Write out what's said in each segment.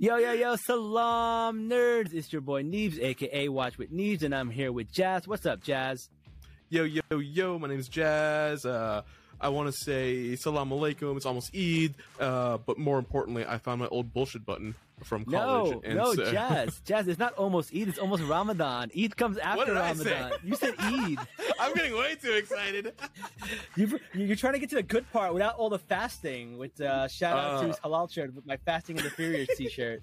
Yo, yo, yo, salam nerds. It's your boy Neebz, aka Watch with Neebz, and I'm here with Jazz. What's up, Jazz? Yo, yo, yo, my name's Jazz. Uh, I want to say salam alaikum. It's almost Eid. Uh, but more importantly, I found my old bullshit button from college. No, no, so... Jazz. Jazz, it's not almost Eid. It's almost Ramadan. Eid comes after Ramadan. You said Eid. I'm getting way too excited. you are trying to get to the good part without all the fasting. With uh, shout out uh, to his halal shirt with my fasting interference t-shirt.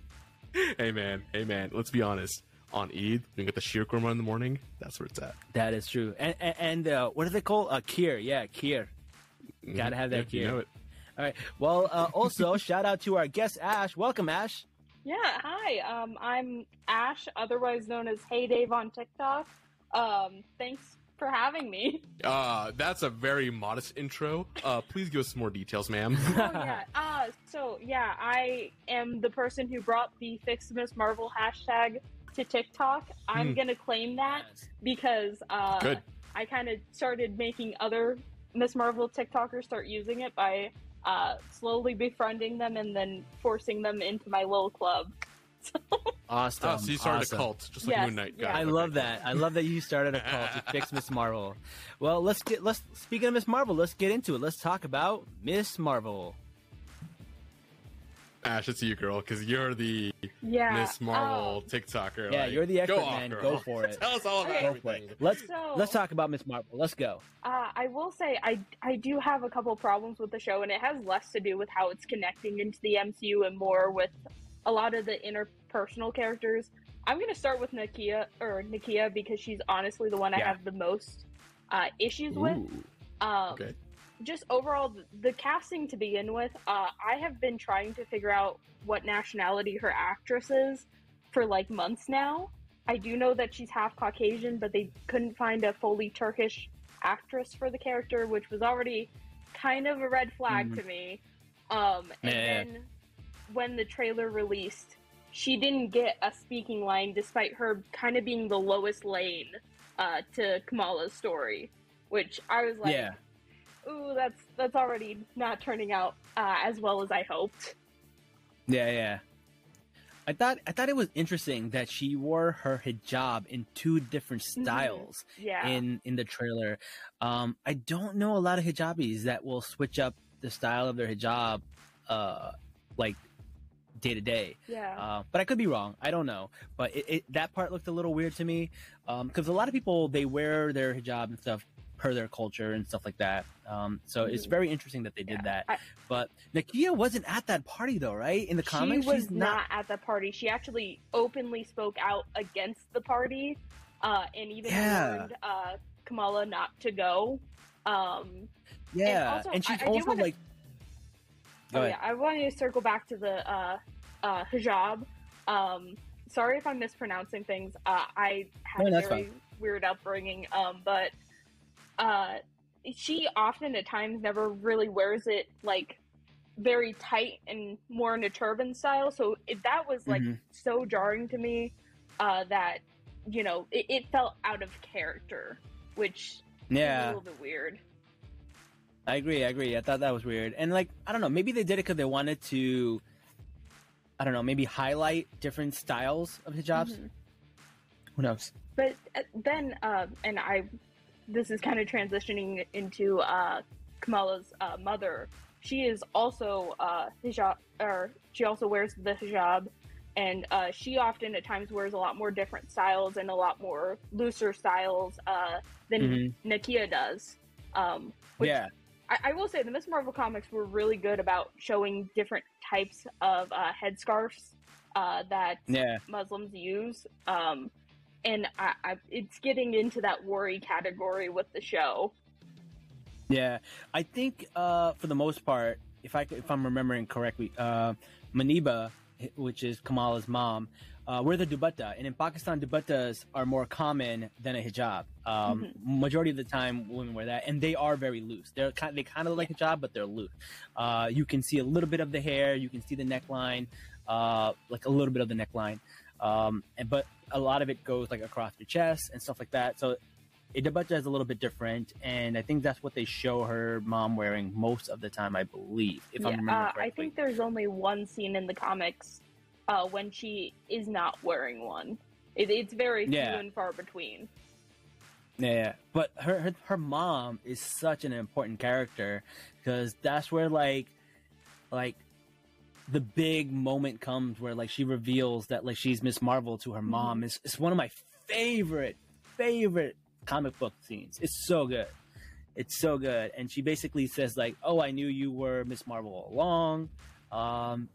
Hey man, hey man. Let's be honest. On Eid, you get the sheer korma in the morning. That's where it's at. That is true. And and, and uh, what do they call a uh, kheer? Yeah, kheer. Mm-hmm. Gotta have that kheer. You know it. All right. Well, uh, also shout out to our guest Ash. Welcome, Ash. Yeah. Hi. Um, I'm Ash, otherwise known as Hey Dave on TikTok. Um, thanks for having me. Uh, that's a very modest intro. Uh, please give us some more details, ma'am. oh, yeah. Uh, so, yeah, I am the person who brought the Fix Miss Marvel hashtag to TikTok. I'm mm. going to claim that because uh, Good. I kind of started making other Miss Marvel TikTokers start using it by uh, slowly befriending them and then forcing them into my little club. Awesome. Oh, so you started awesome. a cult, just like yes, Moon Knight. Yeah. I love that. I love that you started a cult to fix Miss Marvel. Well, let's get let's speaking of Miss Marvel, let's get into it. Let's talk about Miss Marvel. Ash, it's you, girl, because you're the yeah, Miss Marvel oh. TikToker. Yeah, like, you're the expert, go man. Off, go for it. Tell us all about okay. everything. Let's so, let's talk about Miss Marvel. Let's go. Uh, I will say I I do have a couple problems with the show, and it has less to do with how it's connecting into the MCU and more with a lot of the interpersonal characters. I'm gonna start with Nakia or Nakia because she's honestly the one yeah. I have the most uh, issues Ooh. with. Um, okay. Just overall, the casting to begin with, uh, I have been trying to figure out what nationality her actress is for like months now. I do know that she's half Caucasian, but they couldn't find a fully Turkish actress for the character, which was already kind of a red flag mm. to me. Um, and then when the trailer released, she didn't get a speaking line despite her kind of being the lowest lane uh, to Kamala's story, which I was like, yeah. "Ooh, that's that's already not turning out uh, as well as I hoped." Yeah, yeah. I thought I thought it was interesting that she wore her hijab in two different mm-hmm. styles mm-hmm. yeah. in in the trailer. Um, I don't know a lot of hijabis that will switch up the style of their hijab, uh, like day to day. Yeah. Uh, but I could be wrong. I don't know. But it, it, that part looked a little weird to me because um, a lot of people they wear their hijab and stuff per their culture and stuff like that. Um, so it's very interesting that they did yeah. that. I, but Nakia wasn't at that party though, right? In the comics, she was not... not... at the party. She actually openly spoke out against the party, uh, and even yeah. warned uh, Kamala not to go. Um, yeah, and, also, and she's I, also I like. oh yeah, I wanted to circle back to the uh, uh, hijab. Um, sorry if I'm mispronouncing things. Uh, I have no, a very fine. weird upbringing, um, but uh, she often at times never really wears it like very tight and more in a turban style. So it, that was like mm-hmm. so jarring to me uh, that you know it, it, felt out of character, which yeah, a little bit weird. I agree. I agree. I thought that was weird, and like I don't know, maybe they did it because they wanted to I don't know, maybe highlight different styles of hijabs. Mm-hmm. Who knows? But uh, then, uh, and I, this is kind of transitioning into uh, Kamala's uh, mother. She is also uh, hijab, or she also wears the hijab, and uh, she often at times wears a lot more different styles and a lot more looser styles than mm-hmm. Nakia does. Um, yeah. I, I, will say the Miss Marvel comics were really good about showing different types of uh, headscarves uh, that yeah. Muslims use. Um, and I, I, it's getting into that worry category with the show. Yeah, I think uh, for the most part, if I if I'm remembering correctly, uh, Muneeba, which is Kamala's mom, uh, wear the dupatta, and in Pakistan, dupattas are more common than a hijab. Um, mm-hmm. Majority of the time, women wear that, and they are very loose. They're kind, they kind of look like a hijab, but they're loose. Uh, you can see a little bit of the hair, you can see the neckline, uh, like a little bit of the neckline, um, and but a lot of it goes like across the chest and stuff like that. So a dupatta is a little bit different, and I think that's what they show her mom wearing most of the time, I believe. If yeah, I'm remembering correctly. Uh, I think there's only one scene in the comics uh, when she is not wearing one. It, it's very Yeah. few and far between. Yeah, yeah. but her, her her mom is such an important character because that's where like like the big moment comes where like she reveals that like she's Miss Marvel to her mom. It's it's one of my favorite favorite comic book scenes. It's so good. It's so good. And she basically says like, "Oh, I knew you were Miss Marvel all along." Um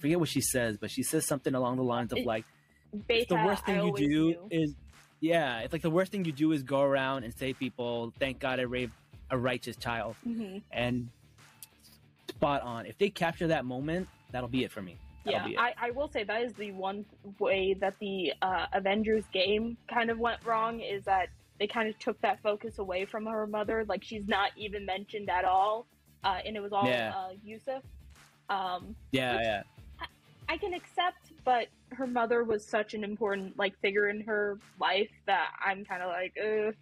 forget what she says, but she says something along the lines of like Beta, the worst I thing you do knew. is yeah it's like the worst thing you do is go around and say people thank god i raised a righteous child Mhm. and spot on if they capture that moment that'll be it for me that'll Yeah, I, I will say that is the one way that the uh, Avengers game kind of went wrong is that they kind of took that focus away from her mother. Like she's not even mentioned at all, uh, and it was all Yeah. uh, Yusuf. Um, yeah yeah I can accept, but her mother was such an important like figure in her life that I'm kind of like, Ugh.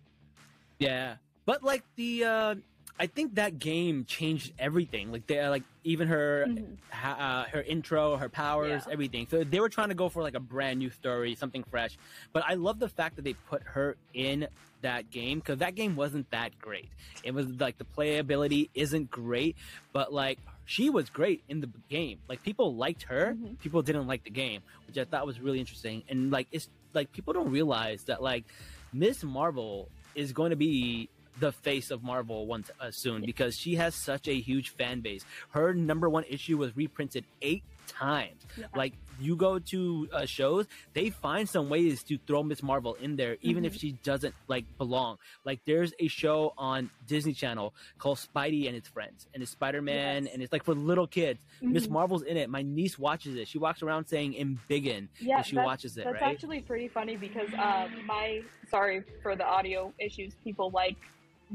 yeah but like the uh i think that game changed everything like they like even her Mhm. ha- uh, her intro, her powers, Yeah. everything. So they were trying to go for like a brand new story, something fresh. But I love the fact that they put her in that game because that game wasn't that great. It was like the playability isn't great, but like she was great in the game. Like people liked her, Mhm. people didn't like the game, which I thought was really interesting. And like it's like people don't realize that like Miss Marvel is going to be the face of Marvel once uh, soon because she has such a huge fan base. Her number one issue was reprinted eight times. Yeah. Like you go to uh, shows, they find some ways to throw Miss Marvel in there, even if she doesn't like belong. Like there's a show on Disney Channel called Spidey and His Friends, and it's Spider Man, Yes. and it's like for little kids. Miss Mhm. Marvel's in it. My niece watches it. She walks around saying "embiggen" yeah, she watches it. That's right? actually pretty funny because uh, my sorry for the audio issues. People like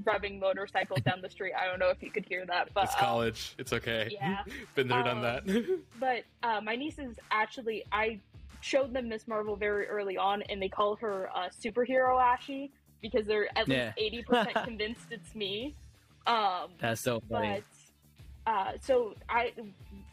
revving motorcycles down the street. I don't know if you could hear that, but it's um, college. It's okay. yeah. Been there, done Um, that. But uh, my nieces actually, I showed them Miss Marvel very early on, and they call her uh, superhero Ashy because they're at Yeah. least eighty percent convinced it's me. Um, That's so funny. but uh, so I,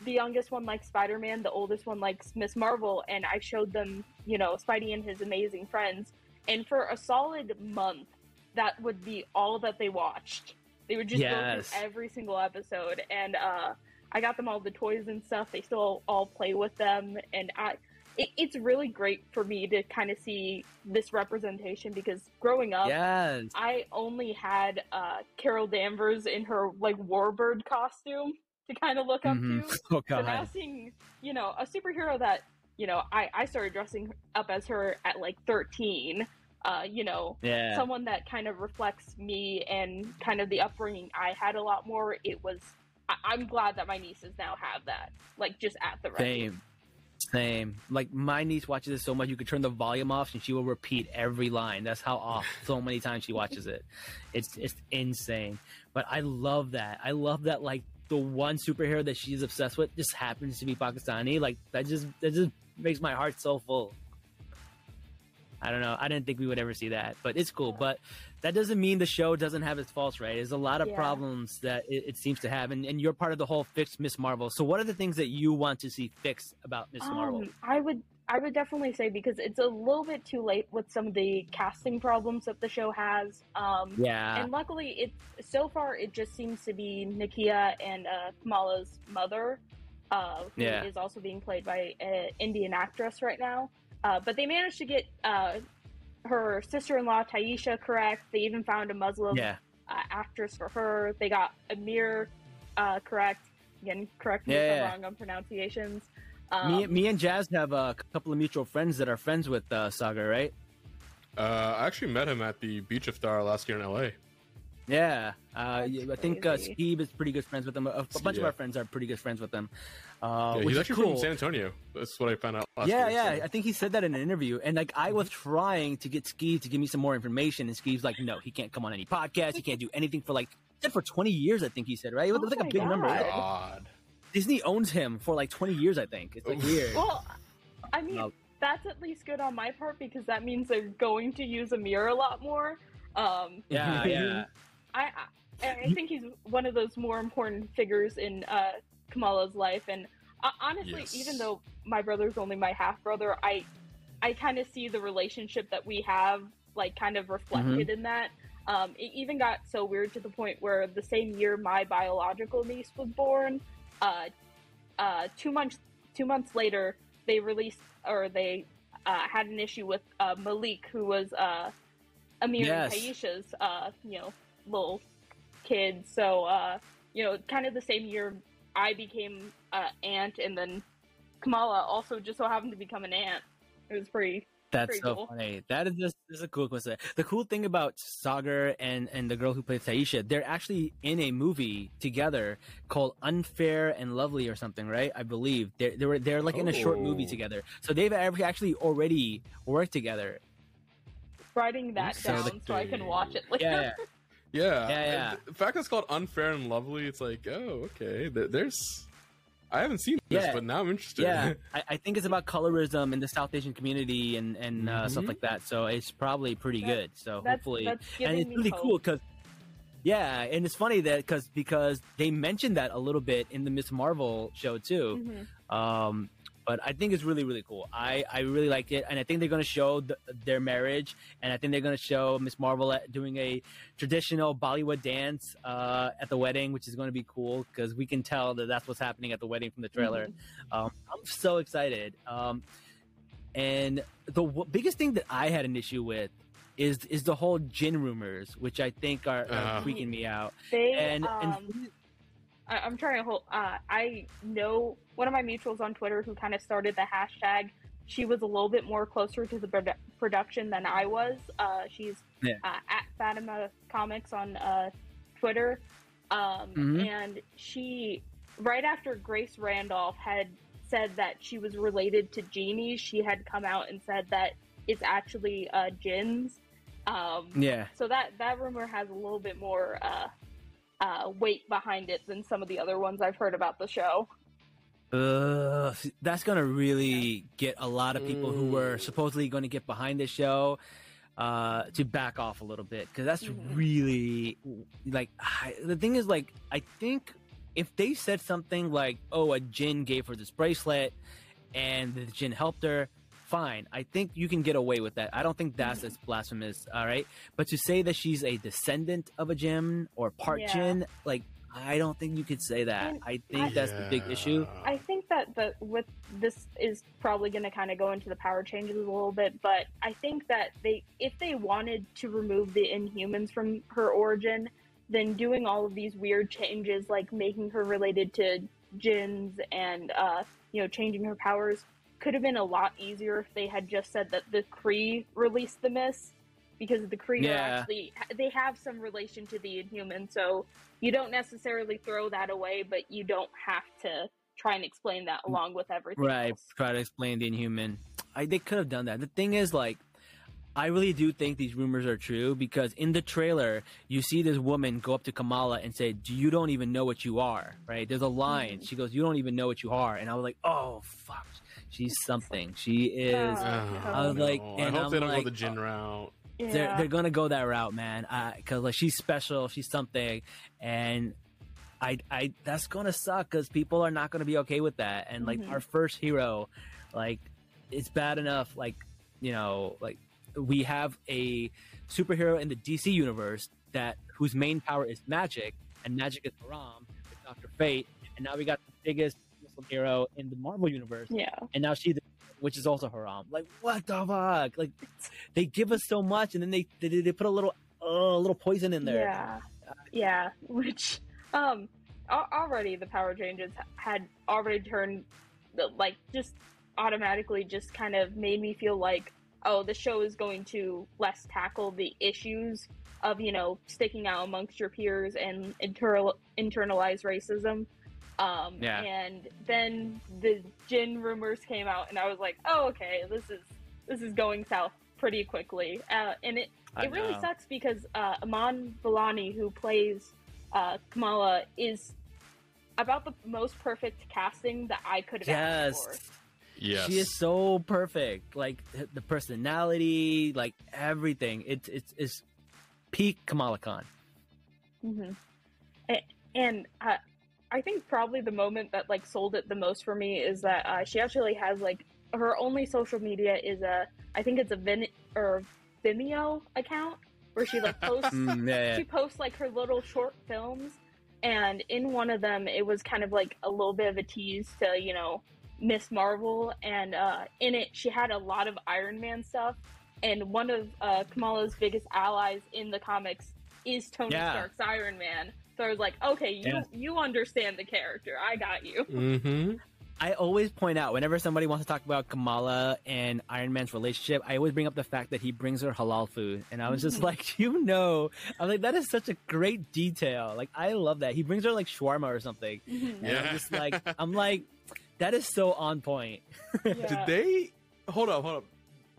the youngest one likes Spider Man, the oldest one likes Miss Marvel, and I showed them, you know, Spidey and his amazing friends, and for a solid month, that would be all that they watched. They would just go through every single episode, and uh, I got them all the toys and stuff. They still all play with them, and I. It, it's really great for me to kind of see this representation because growing up, yes. I only had uh, Carol Danvers in her like warbird costume to kind of look up Mhm. to. Oh So now seeing, you know, a superhero that, you know, I, I started dressing up as her at like 13, uh, you know, Yeah. someone that kind of reflects me and kind of the upbringing I had a lot more. It was, I, I'm glad that my nieces now have that, like just at the right. Same. Same. Like my niece watches it so much you could turn the volume off and she will repeat every line. That's how off so many times she watches it. It's it's insane. But I love that. I love that like the one superhero that she's obsessed with just happens to be Pakistani. Like that just that just makes my heart so full. I don't know. I didn't think we would ever see that, but it's cool. But that doesn't mean the show doesn't have its faults, right? There's a lot of Yeah. problems that it, it seems to have, and, and you're part of the whole fix Miss Marvel. So, what are the things that you want to see fixed about Miss Marvel? Um, I would I would definitely say because it's a little bit too late with some of the casting problems that the show has. Um, Yeah, and luckily, it so far it just seems to be Nakia and uh, Kamala's mother, uh, who is Yeah. also being played by an Indian actress right now. Uh, but they managed to get uh, her sister-in-law Tyesha correct. They even found a Muslim yeah, uh, actress for her. They got Aamir uh, correct. Again, correct me if Yeah. I'm wrong on pronunciations. Um, me, me and Jazz have a couple of mutual friends that are friends with uh, Sagar, right? Uh, I actually met him at the Beach of Star last year in LA. Yeah, uh, yeah, I think uh. Steve is pretty good friends with them. A, a bunch of our friends are pretty good friends with them. Uh, Yeah, he's is actually cool. from San Antonio. That's what I found out last yeah, year. yeah. so- I think he said that in an interview, and like I was trying to get Skeeve to give me some more information, and Skeeve's like, "No, he can't come on any podcast. He can't do anything for like." Said for twenty years, I think he said right. It was, Oh it was like a big number. God. God. Disney owns him for like twenty years, I think. It's like Oof. weird. Well, I mean, No. that's at least good on my part because that means they're going to use Aamir a lot more. Um, Yeah, yeah. I, I I think he's one of those more important figures in uh, Kamala's life, and Uh, honestly, Yes. even though my brother's only my half brother, I I kind of see the relationship that we have like kind of reflected in that. Um, it even got so weird to the point where the same year my biological niece was born, uh, uh, two months two months later they released or they uh, had an issue with uh, Malik, who was uh, Aamir Yes. and Tyesha's uh, you know little kid. So uh, you know, kind of the same year I became uh, aunt, and then Kamala also just so happened to become an aunt. It was pretty. That's Pretty so cool. funny. That is just this is a cool coincidence. The cool thing about Sagar and and the girl who plays Tyesha, they're actually in a movie together called Unfair and Lovely or something, right? I believe they're they were they're like in a short movie Oh. together. So they've actually already worked together. Writing that So the- down so I can watch it later. Yeah, yeah. Yeah, Yeah, yeah. The fact that it's called unfair and lovely, it's like, oh, okay. There's, I haven't seen this, Yeah. but now I'm interested. Yeah, I, I think it's about colorism in the South Asian community and and uh, stuff Mhm. like that. So it's probably pretty That- good. So That's, hopefully, that's and it's me really hope. cool because yeah, and it's funny that because because they mentioned that a little bit in the Miss Marvel show too. Mhm. Um, but I think it's really really cool. I I really like it, and I think they're going to show th their marriage, and I think they're going to show Miss Marvel at- doing a traditional Bollywood dance uh, at the wedding, which is going to be cool because we can tell that that's what's happening at the wedding from the trailer. Um, I'm so excited. Um, and the w- biggest thing that I had an issue with is is the whole Jinn rumors, which I think are, are Uh. freaking me out. They And um, and I, I'm trying to hold. Uh, I know one of my mutuals on Twitter who kind of started the hashtag. She was a little bit more closer to the produ- production than I was. Uh, she's Yeah. uh, at Fatima Comics on uh, Twitter, um, Mhm. and she right after Grace Randolph had said that she was related to Jeannie, she had come out and said that it's actually uh, Jinn's. Um, yeah, so that that rumor has a little bit more uh, uh, weight behind it than some of the other ones I've heard about the show. Ugh, that's gonna really get a lot of people who were Mm. supposedly going to get behind the show uh, to back off a little bit because that's Mhm. really like I, the thing is like I think if they said something like oh a Jinn gave her this bracelet and the Jinn helped her fine. I think you can get away with that. I don't think that's as blasphemous all right? But to say that she's a descendant of a Jinn or part Yeah. Jinn like I don't think you could say that. And I think that's the big issue. I think that the with this is probably going to kind of go into the power changes a little bit, but I think that they if they wanted to remove the Inhumans from her origin, then doing all of these weird changes like making her related to Jinns and uh, you know changing her powers could have been a lot easier if they had just said that the Kree released the mist because the Kree are Yeah. actually they have some relation to the Inhuman, so you don't necessarily throw that away, but you don't have to try and explain that along with everything. right else. try to explain the inhuman i they could have done that the thing is like i really do think these rumors are true because in the trailer you see this woman go up to kamala and say you don't even know what you are right there's a line Mhm. she goes you don't even know what you are and i was like oh fuck she's something. She is Uh, I was like- I hope I'm they don't like, go the Jinn route. Yeah. they're, they're gonna go that route man. Because like she's special. She's something. And I, I that's gonna suck because people are not gonna be okay with that. And like Mhm. our first hero like it's bad enough like you know like we have a superhero in the dc universe that whose main power is magic and magic is haram with dr fate. And now we got the biggest Hero in the marvel universe yeah. and now she's which is also haram. Like what the fuck? Like they give us so much, and then they they, they put a little uh, a little poison in there. Yeah. Yeah. Which um already the power changes had already turned the- like just automatically just kind of made me feel like oh the show is going to less tackle the issues of you know sticking out amongst your peers and internal internalized racism um Yeah. and then the jinn rumors came out and i was like oh okay this is this is going south pretty quickly uh and it I it really sucks because uh, Iman Vellani, who plays uh, Kamala, is about the most perfect casting that I could have Yes. asked for. Yes. She is so perfect. Like the personality, like everything. It's it's it's peak Kamala Khan. hmm And, and uh, I think probably the moment that like sold it the most for me is that uh, she actually has like her only social media is a I think it's a Vine or Vimeo account where she like posts Mm, yeah, yeah. she posts like her little short films and in one of them it was kind of like a little bit of a tease to you know miss marvel and uh, in it she had a lot of iron man stuff and one of uh, kamala's biggest allies in the comics is tony Yeah. stark's iron man so i was like okay you Yeah. you understand the character i got you Mm-hmm. I always point out whenever somebody wants to talk about Kamala and Iron Man's relationship, I always bring up the fact that he brings her halal food, and I was just like, you know, I'm like that is such a great detail. Like I love that he brings her like shawarma or something, and Yeah. I'm just like, I'm like, that is so on point. Did they? Hold up, hold up.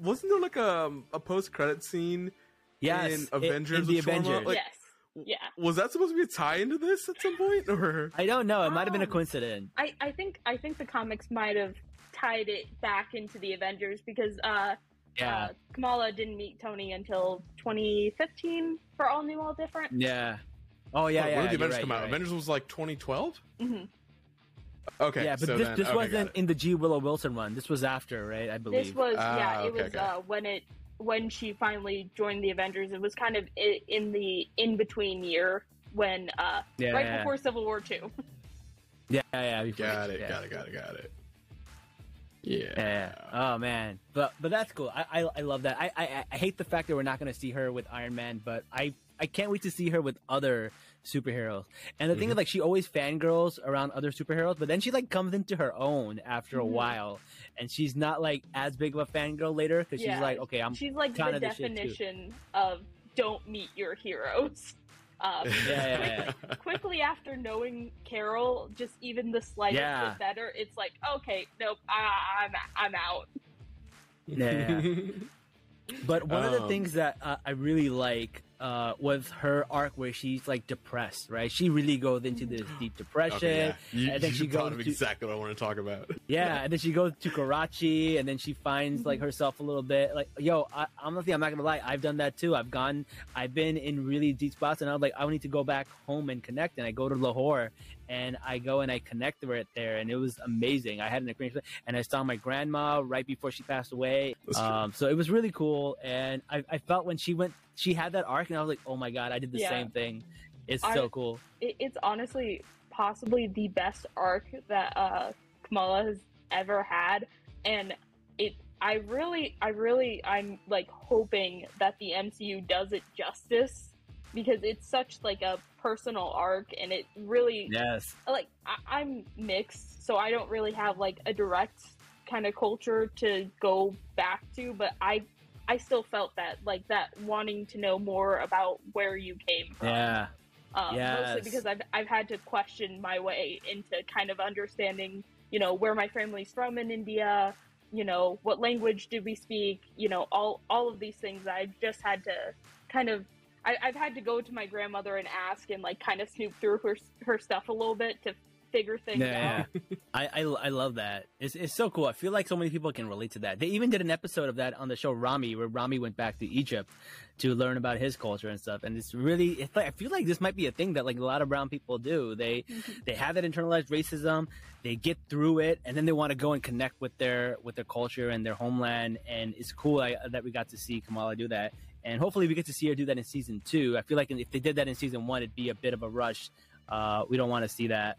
Wasn't there like a a post credit scene? Yes, In it- Avengers in the with Avengers. like- yes yeah Was that supposed to be a tie into this at some point, or? I don't know. It might have been a Um, coincidence. I, I think I think the comics might have tied it back into the Avengers because uh, Yeah, uh, Kamala didn't meet Tony until 2015 for All New All Different. yeah. Oh yeah, Wait, yeah. When did the Avengers right, come out? right. Avengers was like 2012. hmm Okay. yeah, but so this, then- this okay, wasn't in the G Willow Wilson one. This was after, right? I believe. This was Ah, yeah, it was okay. uh, when it when she finally joined the Avengers. It was kind of in the in between year when uh, yeah, right yeah. before Civil War Two. Yeah, yeah. before- Got it. yeah. Got it. Got it. Got it. Yeah. Yeah. Oh man, but but that's cool. I I, I love that. I, I I hate the fact that we're not going to see her with Iron Man, but I I can't wait to see her with other superheroes. And the thing is, like, she always fangirls around other superheroes, but then she like comes into her own after a Mhm. while, and she's not like as big of a fangirl later because Yeah. she's like, okay, I'm She's like kinda the the shit, too. definition of don't meet your heroes. Um, Yeah, yeah, quickly after knowing Carol, just even the slightest Yeah. bit better, it's like, okay, nope, I, I'm I'm out. Yeah. But one of the Um, things that uh, I really like uh, was her arc where she's like depressed, right? She really goes into this deep depression. Okay, yeah. You, and then she goes to- exactly what I want to talk about. Yeah, and then she goes to Karachi, and then she finds like Mm-hmm. herself a little bit. Like, yo, I, honestly, I'm not gonna lie, I've done that too. I've gone, I've been in really deep spots, and I'm like, I need to go back home and connect. And I go to Lahore, and I go and I connect with it there, and it was amazing. I had an experience, and I saw my grandma right before she passed away. Um, so it was really cool, and I, I felt when she went, she had that arc, and I was like, oh my god, I did the Yeah. same thing. It's I- so cool. It, it's honestly possibly the best arc that uh, Kamala has ever had, and it. I really, I really, I'm like hoping that the MCU does it justice because it's such like a personal arc, and it really Yes. like I, I'm mixed, so I don't really have like a direct kind of culture to go back to, but I I still felt that like that wanting to know more about where you came from. Yeah. Um, Yes. Mostly because I've I've had to question my way into kind of understanding, you know, where my family's from in India, you know, what language do we speak, you know, all all of these things. I've just had to kind of I, I've had to go to my grandmother and ask and like kind of snoop through her her stuff a little bit to figure things Yeah, out. I, I I love that. It's it's so cool. I feel like so many people can relate to that. They even did an episode of that on the show Rami, where Rami went back to Egypt to learn about his culture and stuff. And it's really, it's like I feel like this might be a thing that like a lot of brown people do. They they have that internalized racism. They get through it, and then they want to go and connect with their with their culture and their homeland. And it's cool I, that we got to see Kamala do that. And hopefully, we get to see her do that in season two. I feel like if they did that in season one, it'd be a bit of a rush. Uh, we don't want to see that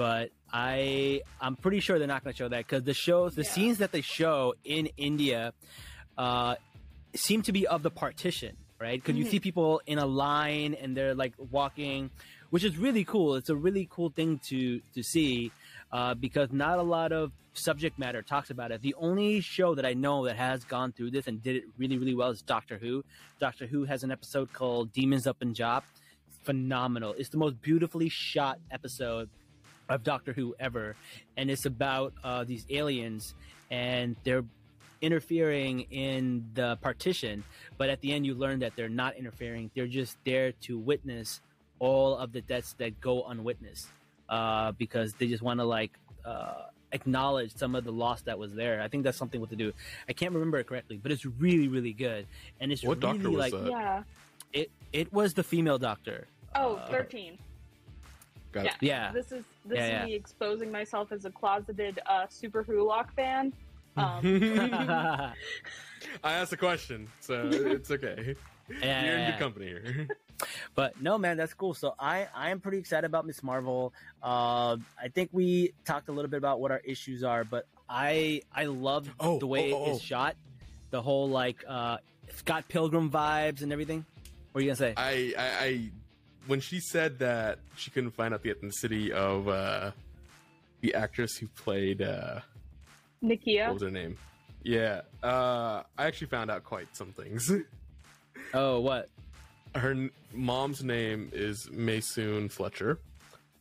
but I I'm pretty sure they're not going to show that because the shows, the Yeah. scenes that they show in India, uh, seem to be of the partition, right? Because you Mhm. see people in a line and they're like walking, which is really cool. It's a really cool thing to to see uh, because not a lot of subject matter talks about it. The only show that I know that has gone through this and did it really really well is Doctor Who. Doctor Who has an episode called Demons of the Punjab. Phenomenal! It's the most beautifully shot episode of Doctor Who ever, and it's about uh, these aliens and they're interfering in the partition. But at the end, you learn that they're not interfering; they're just there to witness all of the deaths that go unwitnessed uh, because they just want to like uh, acknowledge some of the loss that was there. I think that's something what to do. I can't remember it correctly, but it's really, really good, and it's What really doctor was like that? Yeah. it. It was the female doctor. Oh, Uh, 13. Got Yeah. it. Yeah. This is this Yeah, is yeah. me exposing myself as a closeted uh, Superwholock fan. Um, I asked a question, so it's okay. You're in yeah. good company here. But no, man, that's cool. So I I am pretty excited about Miss Marvel. Uh, I think we talked a little bit about what our issues are, but I I love Oh, the way oh, oh, it's oh. shot, the whole like uh, Scott Pilgrim vibes and everything. What are you gonna say? I, I, I, when she said that she couldn't find out the ethnicity of uh, the actress who played, uh, what Nakia. was her name? Yeah, uh, I actually found out quite some things. oh, what? her n- mom's name is Maysoon Fletcher.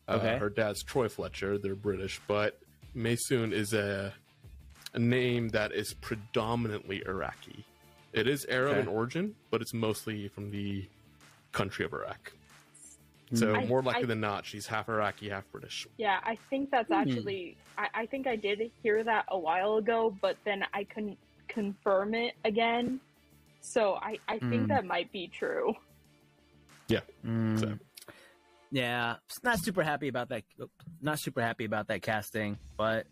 Uh, Okay. Her dad's Troy Fletcher. They're British, but Maysoon is a a name that is predominantly Iraqi. It is Arab Okay. in origin, but it's mostly from the country of Iraq. So I- more likely I- than not, she's half Iraqi, half British. Yeah, I think that's Hmm. actually. I, I think I did hear that a while ago, but then I couldn't confirm it again. So I, I think Mm. that might be true. Mm, So Yeah, not super happy about that. Not super happy about that casting, but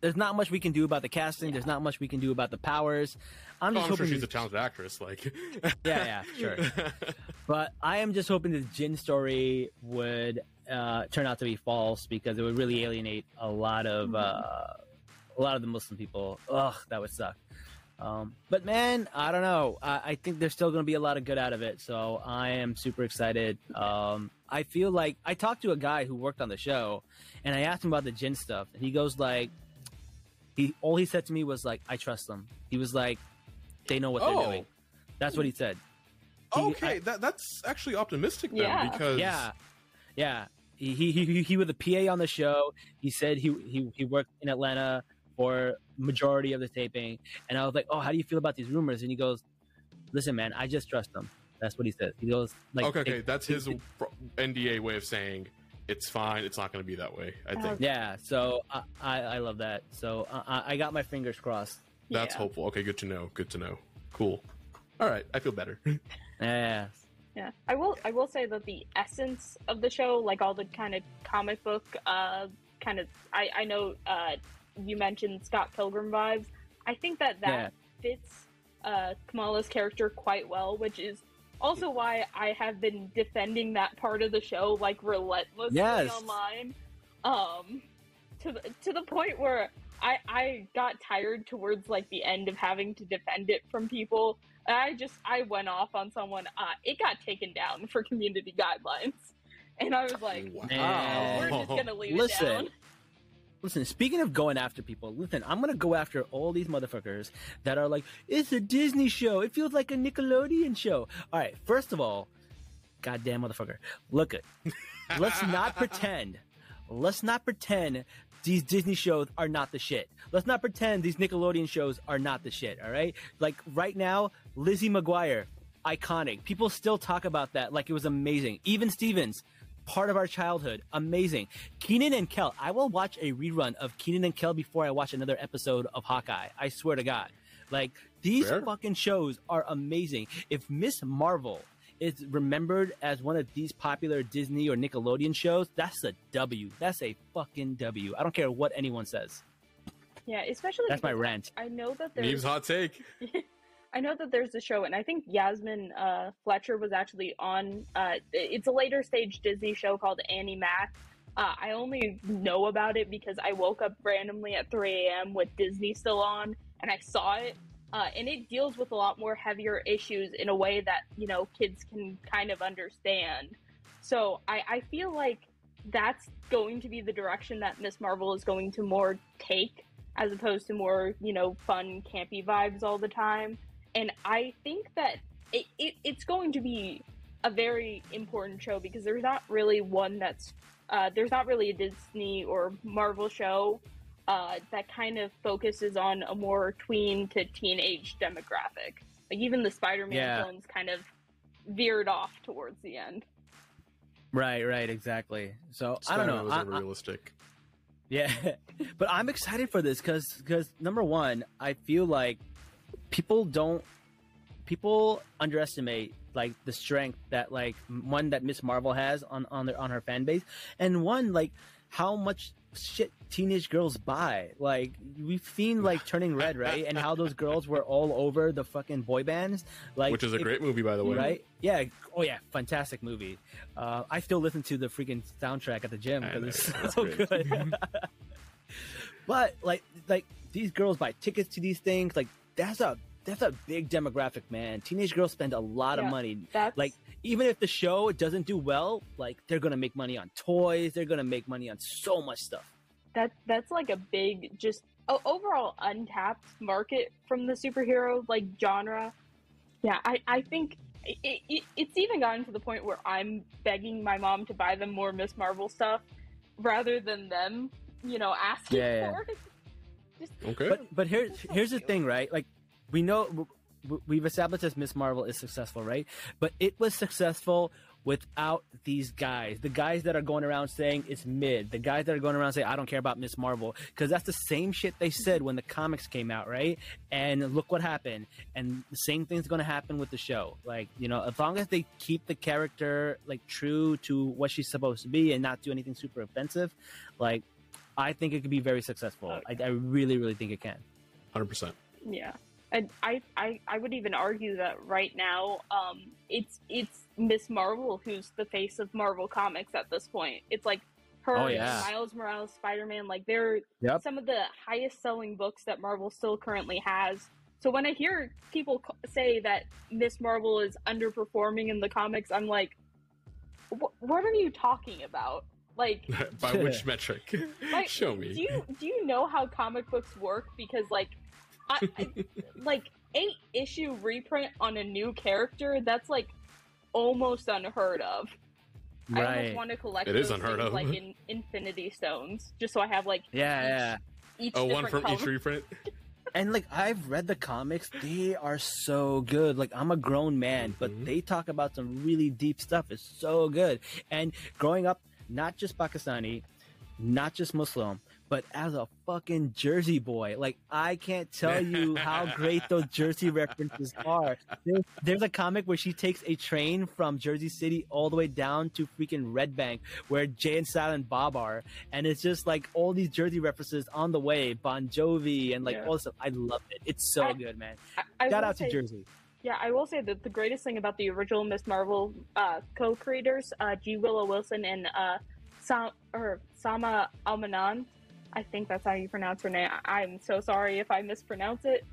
there's not much we can do about the casting. There's not much we can do about the powers. I'm Oh, just I'm sure hoping she's a talented actress. Like, Yeah, yeah, sure. But I am just hoping the Jinn story would uh, turn out to be false because it would really alienate a lot of uh, a lot of the Muslim people. Ugh, that would suck. Um, but man, I don't know. I, I think there's still going to be a lot of good out of it. So I am super excited. Um, I feel like I talked to a guy who worked on the show, and I asked him about the Jinn stuff, and he goes like, he all he said to me was like, "I trust them." He was like, "They know what Oh. they're doing." That's what he said. He- okay, I- that that's actually optimistic then, Yeah. because yeah, yeah. He, he he he was a PA on the show. He said he he he worked in Atlanta for majority of the taping, and I was like, "Oh, how do you feel about these rumors?" And he goes, "Listen, man, I just trust them." That's what he says. He goes, "Like, okay, okay, it- that's it- his it- NDA way of saying it's fine. It's not going to be that way. I think yeah." So I, I I love that. So I I- I got my fingers crossed. that's Yeah. hopeful. Okay, good to know. Good to know. Cool. All right, I feel better. Yeah. Yeah, I will. I will say that the essence of the show, like all the kind of comic book, uh, kind of. I I know uh, you mentioned Scott Pilgrim vibes. I think that that fits uh, Kamala's character quite well, which is also why I have been defending that part of the show like relentlessly Yes. online. Um, to the, to the point where I I got tired towards like the end of having to defend it from people. And I just I went off on someone. Uh, it got taken down for community guidelines, and I was like, Man. we're just gonna leave Listen. it down. Listen, speaking of going after people, listen, I'm gonna go after all these motherfuckers that are like, it's a Disney show. It feels like a Nickelodeon show. All right, first of all, goddamn motherfucker, look it. Let's not pretend. Let's not pretend these Disney shows are not the shit. Let's not pretend these Nickelodeon shows are not the shit. All right, like right now, Lizzie McGuire, iconic. People still talk about that like it was amazing. Even Stevens, part of our childhood, amazing. Kenan and Kel, I will watch a rerun of Kenan and Kel before I watch another episode of Hawkeye. I swear to God. Like these Fair. fucking shows are amazing. If Miss Marvel is remembered as one of these popular Disney or Nickelodeon shows, that's a W. That's a fucking W. I don't care what anyone says. Yeah, especially That's my because rant. I know that Memes there's hot take. I know that there's a show, and I think Yasmeen uh, Fletcher was actually on. Uh, it's a later stage Disney show called Andi Mack. Uh, I only know about it because I woke up randomly at 3 a.m. with Disney still on, and I saw it. Uh, and it deals with a lot more heavier issues in a way that you know kids can kind of understand. So I, I feel like that's going to be the direction that Miss Marvel is going to more take, as opposed to more you know fun campy vibes all the time and I think that it, it, it's going to be a very important show because there's not really one that's uh, there's not really a Disney or Marvel show uh, that kind of focuses on a more tween to teenage demographic. Like even the Spider-Man Yeah. films kind of veered off towards the end. Right, right, exactly. So I don't Spider-Man know. Was I- never I- Yeah, but I'm excited for this because because number one, I feel like people don't people underestimate like the strength that like one that Miss Marvel has on on their on her fan base, and one like how much shit teenage girls buy. Like we've seen like Turning Red, right? And how those girls were all over the fucking boy bands. Like Which is a great movie, by the way. Right? Yeah. Oh yeah, fantastic movie. Uh, I still listen to the freaking soundtrack at the gym because it's that's so great. good. but like, like these girls buy tickets to these things. Like that's a that's a big demographic, man. Teenage girls spend a lot of money. That's Like even if the show doesn't do well, like they're gonna make money on toys. They're gonna make money on so much stuff. that that's like a big just overall untapped market from the superhero like genre yeah i i think it, it, it's even gotten to the point where i'm begging my mom to buy them more miss marvel stuff rather than them you know asking Yeah, yeah. for it Okay. But but here's here's the thing, right? Like we know we've established that Miss Marvel is successful, right? But it was successful without these guys, the guys that are going around saying it's mid, the guys that are going around saying I don't care about Miss Marvel, because that's the same shit they said when the comics came out, right? And look what happened. And the same thing's going to happen with the show. Like you know, as long as they keep the character like true to what she's supposed to be and not do anything super offensive, like. I think it could be very successful. I, I really, really think it can. 100%. Yeah, and I, I, I would even argue that right now, um, it's it's Miss Marvel who's the face of Marvel Comics at this point. It's like her, Oh, yeah. Miles Morales, Spider Man, like they're Yep. some of the highest selling books that Marvel still currently has. So when I hear people say that Miss Marvel is underperforming in the comics, I'm like, what are you talking about? Like, By which metric? Like, Show do me. you do you know how comic books work? Because like, I, I like eight issue reprint on a new character. That's like almost unheard of. Right. I almost want to collect. It is those unheard things, of. Like in Infinity Stones, just so I have like Yeah, yeah. each Oh, one different from each reprint? And like I've read the comics, they are so good. Like I'm a grown man, Mhm. but they talk about some really deep stuff. It's so good. And growing up, not just Pakistani, not just Muslim, but as a fucking Jersey boy, like I can't tell you how great those Jersey references are. There's, there's a comic where she takes a train from Jersey City all the way down to freaking Red Bank, where Jay and Silent Bob are, and it's just like all these Jersey references on the way, Bon Jovi and like Yeah. all this stuff. I love it. It's so I- good, man. I, I Shout out to say- Jersey. Yeah, I will say that the greatest thing about the original Miss Marvel uh, co-creators, uh, G. Willow Wilson and uh, Sam or Sama Almanan, I think that's how you pronounce her name. I- I'm so sorry if I mispronounce it.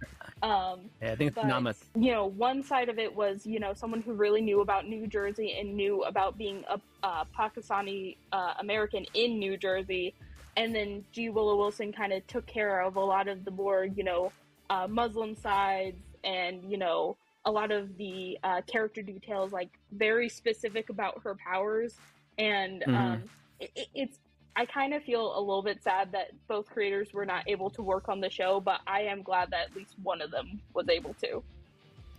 Um, Yeah, I think it's Namath. you know, one side of it was you know someone who really knew about New Jersey and knew about being a uh, Pakistani uh, American in New Jersey, and then G. Willow Wilson kind of took care of a lot of the more you know uh, Muslim sides and you know a lot of the uh, character details, like very specific about her powers, and Mhm. um, it, it- it's. I kind of feel a little bit sad that both creators were not able to work on the show, but I am glad that at least one of them was able to.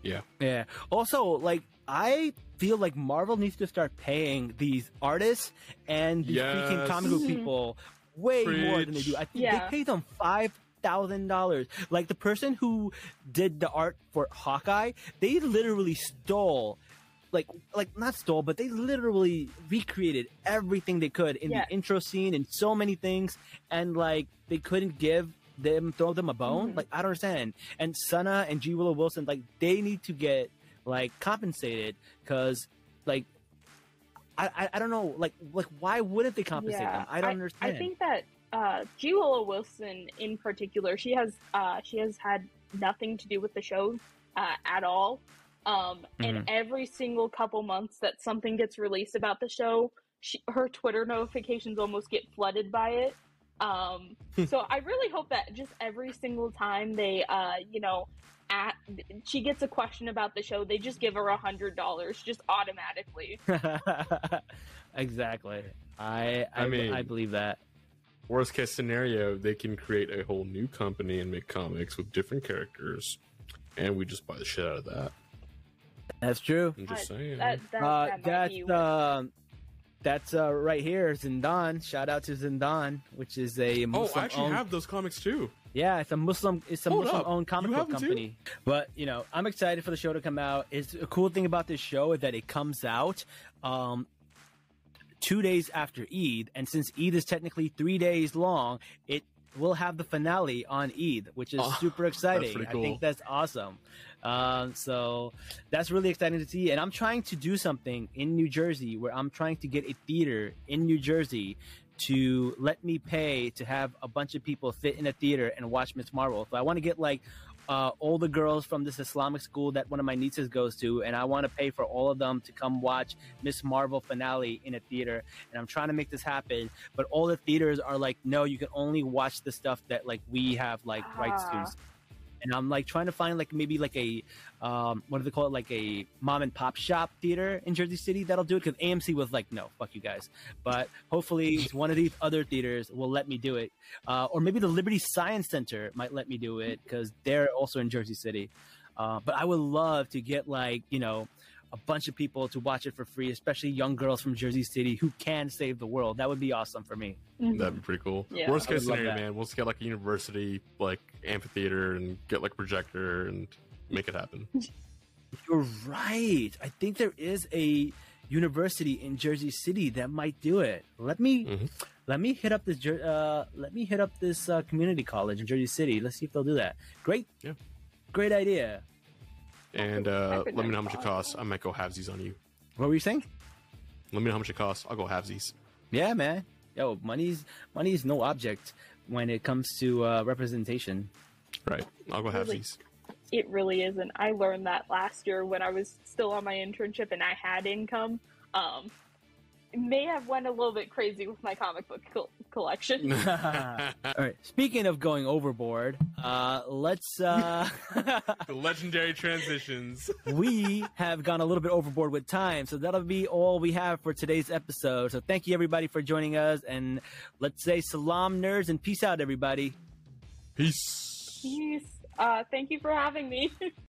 Yeah. Yeah. Also, like I feel like Marvel needs to start paying these artists and these freaking comic book people way more than they do. I think Yeah. they pay them five thousand dollars. Like the person who did the art for Hawkeye, they literally stole like like not stole, but they literally recreated everything they could in Yeah. the intro scene and so many things and like they couldn't give them throw them a bone. Mhm. Like I don't understand. And Sana and G Willow Wilson, like they need to get like compensated because like I, I I don't know like like why wouldn't they compensate them? I don't understand. I think that uh, G. Willow Wilson, in particular, she has uh, she has had nothing to do with the show uh, at all. Um, And Mhm. every single couple months that something gets released about the show, she, her Twitter notifications almost get flooded by it. Um, so I really hope that just every single time they, uh, you know, at she gets a question about the show, they just give her a hundred dollars just automatically. exactly. I I, I mean- I believe that. Worst case scenario, they can create a whole new company and make comics with different characters, and we just buy the shit out of that. That's true. I'm just Uh, saying. That, that, Uh, that might that's be um, that's uh, right here, Zindan. Shout out to Zindan, which is a oh, Muslim I actually have those comics too. Yeah, it's a Muslim. It's a Hold Muslim up. owned comic book have 'em too? company. But you know, I'm excited for the show to come out. It's a cool thing about this show is that it comes out um, two days after Eid, and since Eid is technically three days long, it will have the finale on Eid, which is Oh, super exciting. pretty I think that's awesome. Um, so that's really exciting to see. And I'm trying to do something in New Jersey where I'm trying to get a theater in New Jersey to let me pay to have a bunch of people sit in a theater and watch Miss Marvel. So I want to get like uh, all the girls from this Islamic school that one of my nieces goes to, and I want to pay for all of them to come watch Miss Marvel finale in a theater. And I'm trying to make this happen, but all the theaters are like, no, you can only watch the stuff that like we have like rights Ah. to. And I'm like trying to find like maybe like a um, what do they call it? Like a mom and pop shop theater in Jersey City that'll do it because AMC was like no fuck you guys. But hopefully one of these other theaters will let me do it. Uh, or maybe the Liberty Science Center might let me do it because they're also in Jersey City. Uh, but I would love to get like you know a bunch of people to watch it for free especially young girls from Jersey City who can save the world that would be awesome for me That'd be pretty cool. Yeah. Worst I case scenario, man, we'll just get like a university like amphitheater and get like a projector and make it happen. You're right. I think there is a university in Jersey City that might do it. Let me Mhm. let me hit up this Jer- uh, let me hit up this uh, community college in Jersey City. Let's see if they'll do that. Great, Yeah. great idea. And uh, let me know how much it costs. I might go halvesies on you. What were you saying? Let me know how much it costs. I'll go halvesies. Yeah, man. Yo, money's money is no object when it comes to uh, representation. Right. I'll go Really? halvesies. It really isn't. I learned that last year when I was still on my internship and I had income. Um, it may have went a little bit crazy with my comic book col- collection. All right. Speaking of going overboard, uh, let's. Uh, the legendary transitions. we have gone a little bit overboard with time, so that'll be all we have for today's episode. So thank you everybody for joining us, and let's say Salaam Nerds and peace out, everybody. Peace. Peace. Uh, thank you for having me.